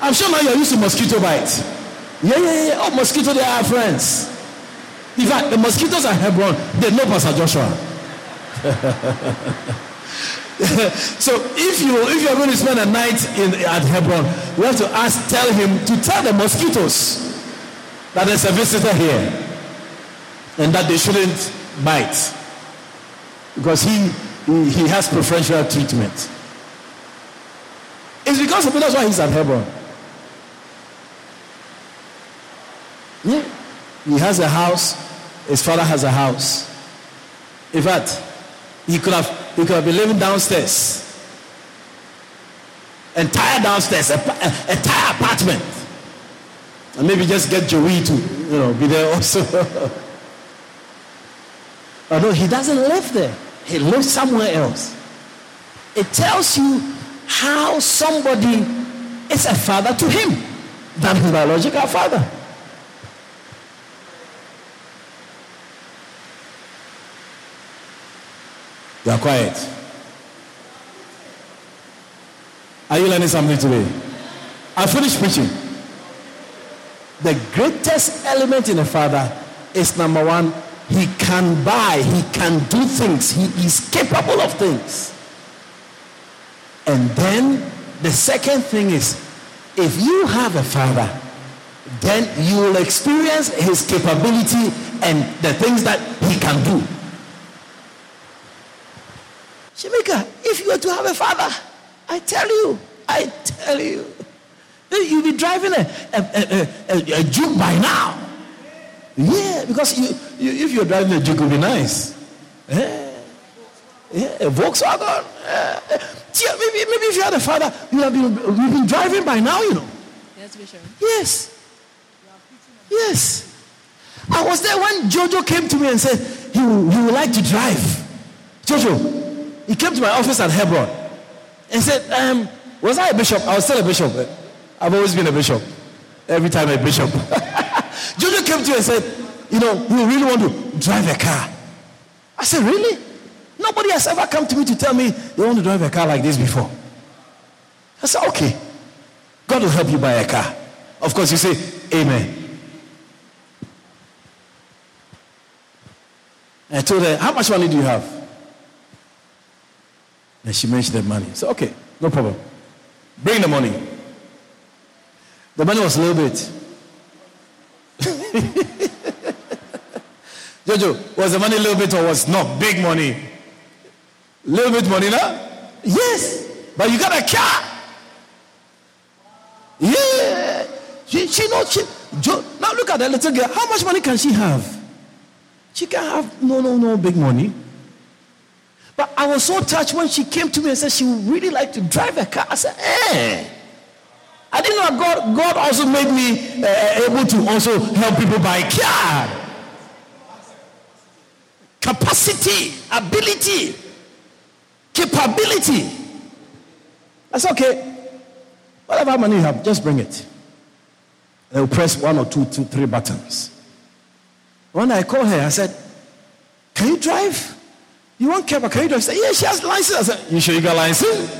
I'm sure now you're used to mosquito bite. Yeah, yeah, yeah. Oh, mosquito, they are friends. In fact, the mosquitoes are Hebron, they know Pastor Joshua. so if you if you are going to spend a night in at Hebron, you have to ask, tell him to tell the mosquitoes that there's a visitor here and that they shouldn't bite because he, he, has preferential treatment. It's because of that's why he's at Hebron. Yeah. He has a house, his father has a house. In fact, he could have he could have been living downstairs. Entire downstairs, a, a, entire apartment. And maybe just get Joey to, you know, be there also. but no, he doesn't live there. He lives somewhere else. It tells you how somebody is a father to him than his biological father. You are quiet. Are you learning something today? I finished preaching. The greatest element in a father is number one, he can buy, he can do things, he is capable of things. And then the second thing is, if you have a father, then you will experience his capability and the things that he can do. Shemika, if you are to have a father, I tell you, I tell you, You'll be driving a, a, a, a, a Juke by now. Yeah, because you, you, if you're driving a Juke, it would be nice. Yeah, yeah a Volkswagen. Yeah. yeah, maybe, maybe if you had a father, you have been, you've been driving by now, you know. Yes, Bishop. Yes. Yes. I was there when Jojo came to me and said he, he would like to drive. Jojo, he came to my office at Hebron and said, um, was I a bishop? I was still a bishop. Eh? I've always been a bishop. Every time a bishop. Jojo came to you and said, you know, we really want to drive a car. I said, really? Nobody has ever come to me to tell me they want to drive a car like this before. I said, okay. God will help you buy a car. Of course, you say, Amen. I told her, How much money do you have? And she mentioned the money. So, okay, no problem. Bring the money. The money was a little bit. Jojo, was the money a little bit or was not big money? Little bit money now? Yes. But you got a car. Yeah. She, she knows. She, jo, now look at that little girl. How much money can she have? She can have no, no, no big money. But I was so touched when she came to me and said she would really like to drive a car. I said, eh. I didn't know God, God also made me uh, able to also help people buy car. Capacity, ability, capability. That's okay. Whatever money you have, just bring it. They'll press one or two, two, three buttons. When I called her, I said, Can you drive? You want car, but can you drive? She said, Yeah, she has license. I said, You sure you got license?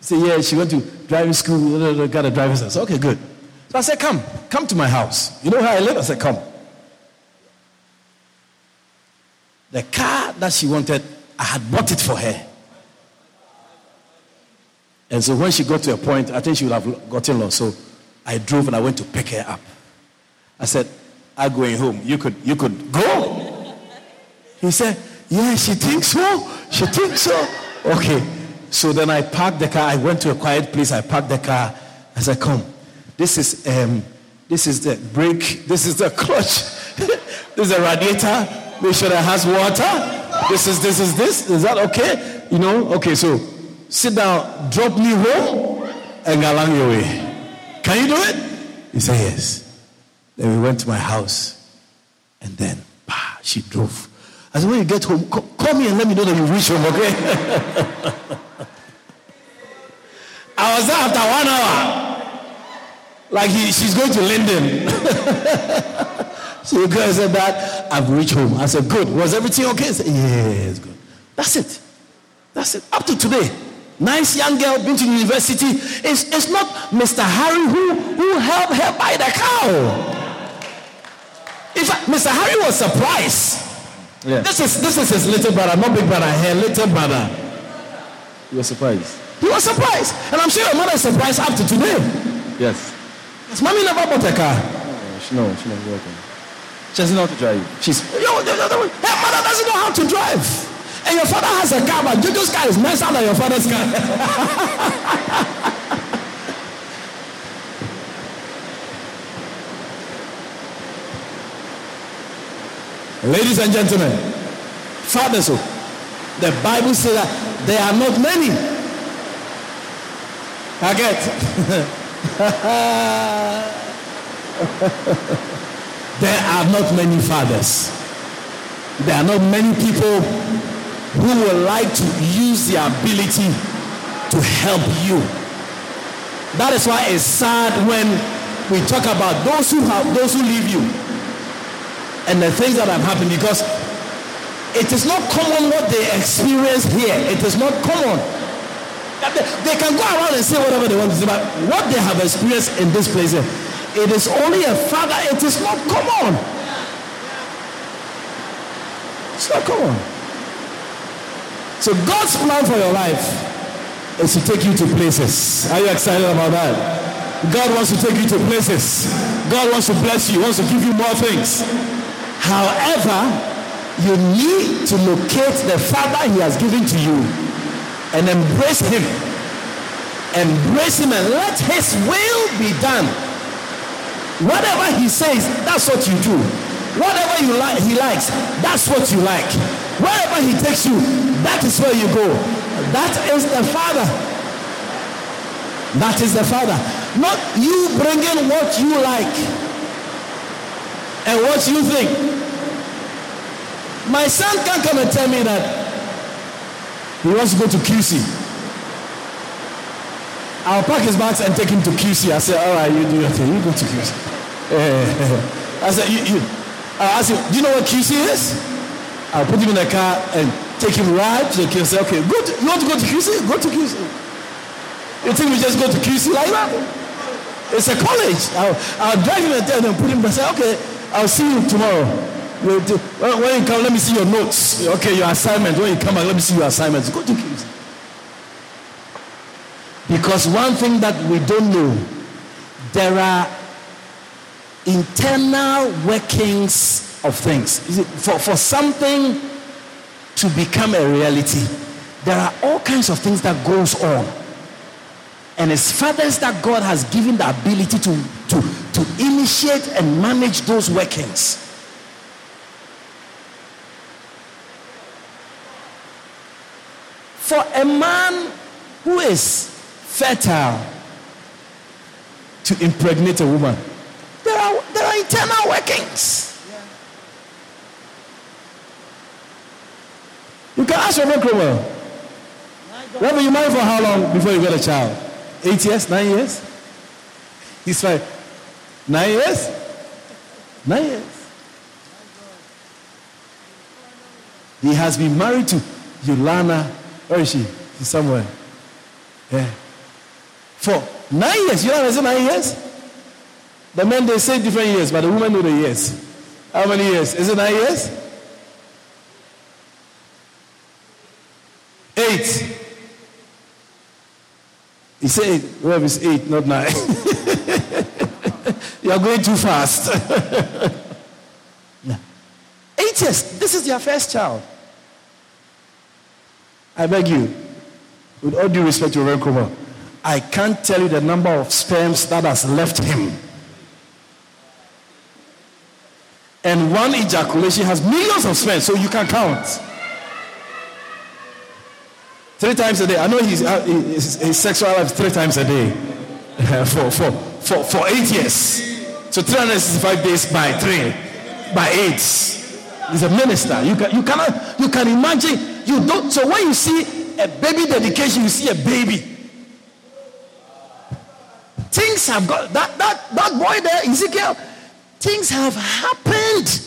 She said, Yeah, she went to driving school, got a driver's license. Okay, good. So I said, Come, come to my house. You know how I live? I said, Come. The car that she wanted, I had bought it for her. And so when she got to a point, I think she would have gotten lost. So I drove and I went to pick her up. I said, I'm going home. You could, you could go. He said, Yeah, she thinks so. She thinks so. Okay. So then I parked the car. I went to a quiet place. I parked the car. I said, Come. This is um, this is the brake. This is the clutch. this is the radiator. Make sure it has water. This is this is this. Is that okay? You know? Okay, so sit down, drop me home, and go along your way. Can you do it? He said, Yes. Then we went to my house, and then bah, she drove. I said, When you get home, call, me and let me know that you reach home, okay? I was there after one hour. Like he, she's going to Linden. so the girl said that I've reached home. I said, Good. Was everything okay? Said, Yes, good. That's it. That's it. Up to today. Nice young girl, been to university. It's, it's not Mr. Harry who, who helped her buy the cow. In fact, Mr. Harry was surprised. Yeah. This is this is his little brother, not big brother, her little brother. He was surprised. He was surprised. And I'm sure your mother is surprised up to today. Yes. His mommy never bought a car. No, she no, she never working. She doesn't know how to drive. She's Yo, yo, yo, yo, her mother doesn't know how to drive. And your father has a car, but Jojo's car is nicer than your father's car. Ladies and gentlemen, fathers, oh, the Bible says that there are not many. I get. there are not many fathers. There are not many people who would like to use their ability to help you. That is why it's sad when we talk about those who have those who leave you and the things that have happened because it is not common what they experience here. It is not common. They can go around and say whatever they want to say, but what they have experienced in this place, eh, it is only a father. It is not common. It's not common. So God's plan for your life is to take you to places. Are you excited about that? God wants to take you to places. God wants to bless you, wants to give you more things. However, you need to locate the Father He has given to you and embrace Him. Embrace Him and let His will be done. Whatever He says, that's what you do. Whatever you like, He likes, that's what you like. Wherever He takes you, that is where you go. That is the Father. That is the Father. Not you bringing what you like and what you think. My son can't come and tell me that he wants to go to QC. I'll pack his bags and take him to QC. I said, all right, you do your thing. You go to QC. I said, you, you. I asked him, do you know what QC is? I'll put him in a car and take him right to the QC. Okay, go to, you want to go to QC? Go to QC. You think we just go to QC like that? It's a college. I'll, I'll drive him and tell them, put him, I say, okay, I'll see you tomorrow. When you come, let me see your notes. Okay, your assignment. When you come back, let me see your assignments. Go to kids. Because one thing that we don't know, there are internal workings of things. For, for something to become a reality, there are all kinds of things that goes on. And it's fathers that God has given the ability to, to, to initiate and manage those workings. For a man who is fertile to impregnate a woman, there are, there are internal workings. You can ask Reverend Cromwell. Reverend, you married for how long before you got a child? Eight years? Nine years? He's like, nine years? Nine years. He has been married to Yolana. Where is she? She's somewhere. Yeah. For nine years. You what I nine years? The men they say different years, but the women know the years. How many years? Is it nine years? Eight. He said, well, is eight, not nine. you are going too fast. Eight years. This is your first child. I beg you, with all due respect to Reverend Kuma, I can't tell you the number of sperms that has left him. And one ejaculation has millions of sperms, so you can count. Three times a day. I know he's, uh, his, his sexual life three times a day for, for, for, for eight years. So 365 days by three, by eight. He's a minister. You can, you cannot, you can imagine. You don't. So when you see a baby dedication, you see a baby. Things have got that that that boy there, Ezekiel. Things have happened.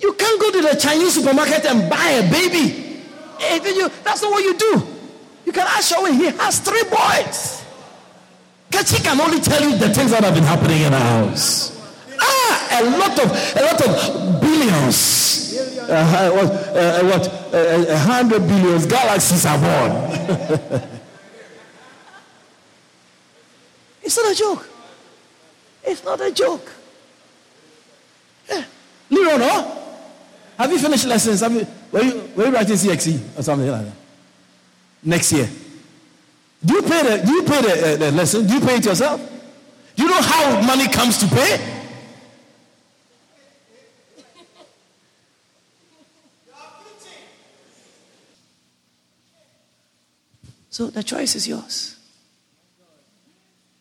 You can't go to the Chinese supermarket and buy a baby. You, that's not what you do. You can ask Shawin, he has three boys. Because he can only tell you the things that have been happening in the house. Ah, a lot of a lot of billions. Uh, what, uh, what uh, a hundred billions galaxies are born. it's not a joke. It's not a joke. Yeah. Leroy, no? Have you finished lessons? Have you, were, you, were you writing CXC or something like that? Next year. Do you pay the, do you pay the, uh, the lesson? Do you pay it yourself? Do you know how money comes to pay? So the choice is yours.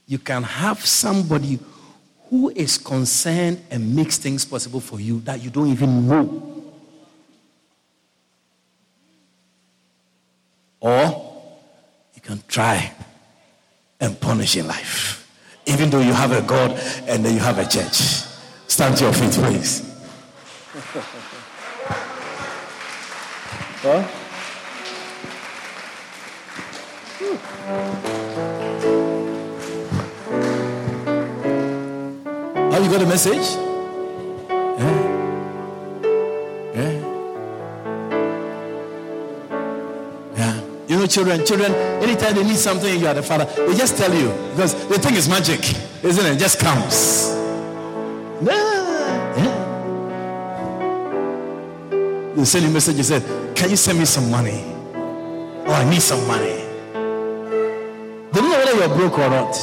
You can have somebody who is concerned and makes things possible for you that you don't even know. Or you can try and punish in life. Even though you have a God and then you have a church. Stand to your feet, please. huh? Have you got a message? Yeah. Yeah. yeah. You know children. Children, anytime they need something, you are the father. They just tell you because they think it's magic, isn't it? it just comes. Yeah. They send you a message. You said, "Can you send me some money? Oh, I need some money." Whether you're broke or not.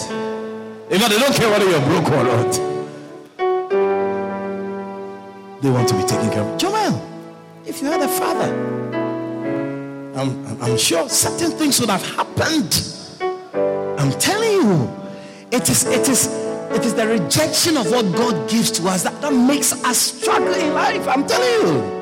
In fact, they don't care whether you're broke or not. They want to be taken care of. Joel, if you had a father I'm, I'm sure certain things would have happened. I'm telling you, it is, it is, it is the rejection of what God gives to us that, that makes us struggle in life. I'm telling you.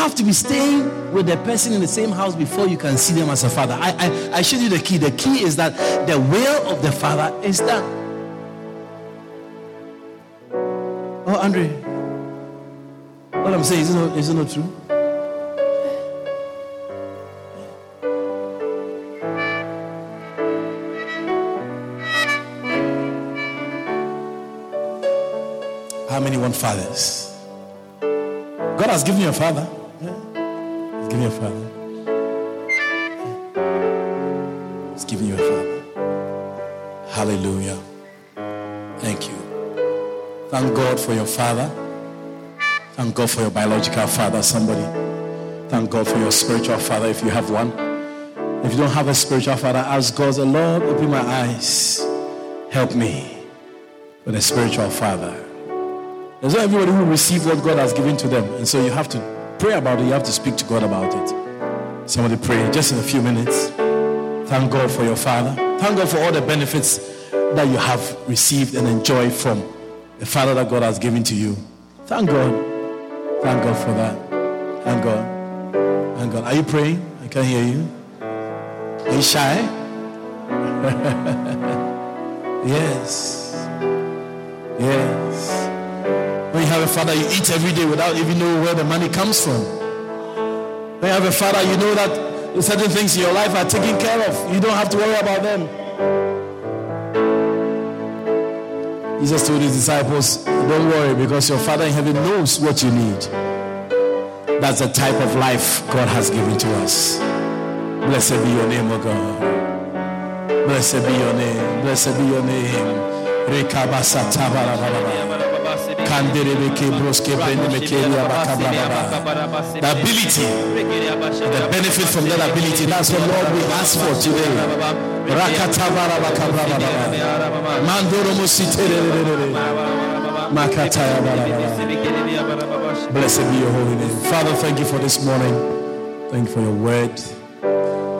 Have to be staying with the person in the same house before you can see them as a father. I, I, I showed you the key. The key is that the will of the father is done. Oh, Andre. What I'm saying is it not, is it not true? How many want fathers? God has given you a father. Given you a father. He's given you a father. Hallelujah. thank you. Thank God for your father. Thank God for your biological father, somebody. Thank God for your spiritual father if you have one. If you don't have a spiritual father, ask God, the Lord, open my eyes. Help me with a spiritual father. There's not everybody who receive what God has given to them. And so you have to pray about it. You have to speak to God about it. Somebody pray just in a few minutes. Thank God for your father. Thank God for all the benefits that you have received and enjoyed from the father that God has given to you. Thank God. Thank God for that. Thank God. Thank God. Are you praying? I can hear you. Are you shy? yes. Yes. When you have a father, you eat every day without even knowing where the money comes from. When you have a father, you know that certain things in your life are taken care of. You don't have to worry about them. Jesus told his disciples, Don't worry because your Father in heaven knows what you need. That's the type of life God has given to us. Blessed be your name, O God. Blessed be your name. Blessed be your name. The ability, the benefit from that ability, that's what Lord we ask for today. Blessed be your holy name. Father, thank you for this morning. Thank you for your word.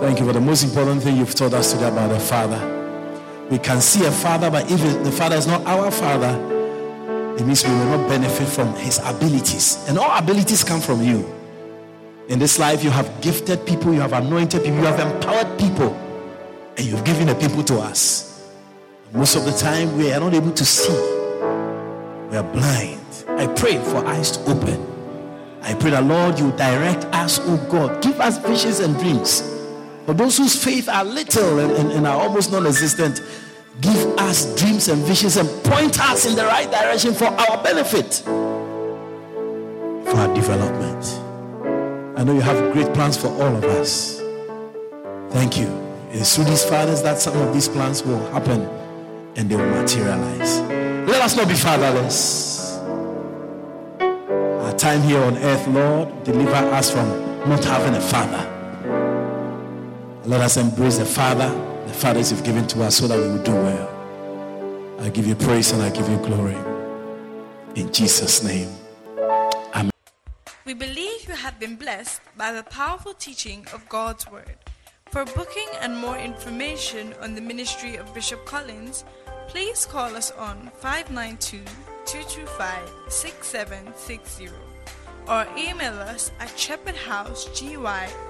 Thank you for the most important thing you've taught us today about the Father. We can see a Father, but if the Father is not our Father, it means we will not benefit from his abilities. And all abilities come from you. In this life, you have gifted people, you have anointed people, you have empowered people, and you've given the people to us. Most of the time, we are not able to see. We are blind. I pray for eyes to open. I pray that, Lord, you direct us, oh God. Give us visions and dreams. For those whose faith are little and, and, and are almost non existent, give us dreams and visions and point us in the right direction for our benefit, for our development. I know you have great plans for all of us. Thank you. It is through these fathers that some of these plans will happen and they will materialize. Let us not be fatherless. Our time here on earth, Lord, deliver us from not having a father. Let us embrace the Father, the fathers you've given to us so that we will do well. I give you praise and I give you glory. In Jesus' name. Amen. We believe you have been blessed by the powerful teaching of God's Word. For booking and more information on the ministry of Bishop Collins, please call us on 592 225 6760 or email us at shepherdhousegy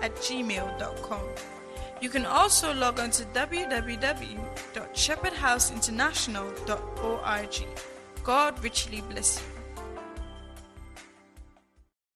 at gmail.com. You can also log on to www.shepherdhouseinternational.org. God richly bless you.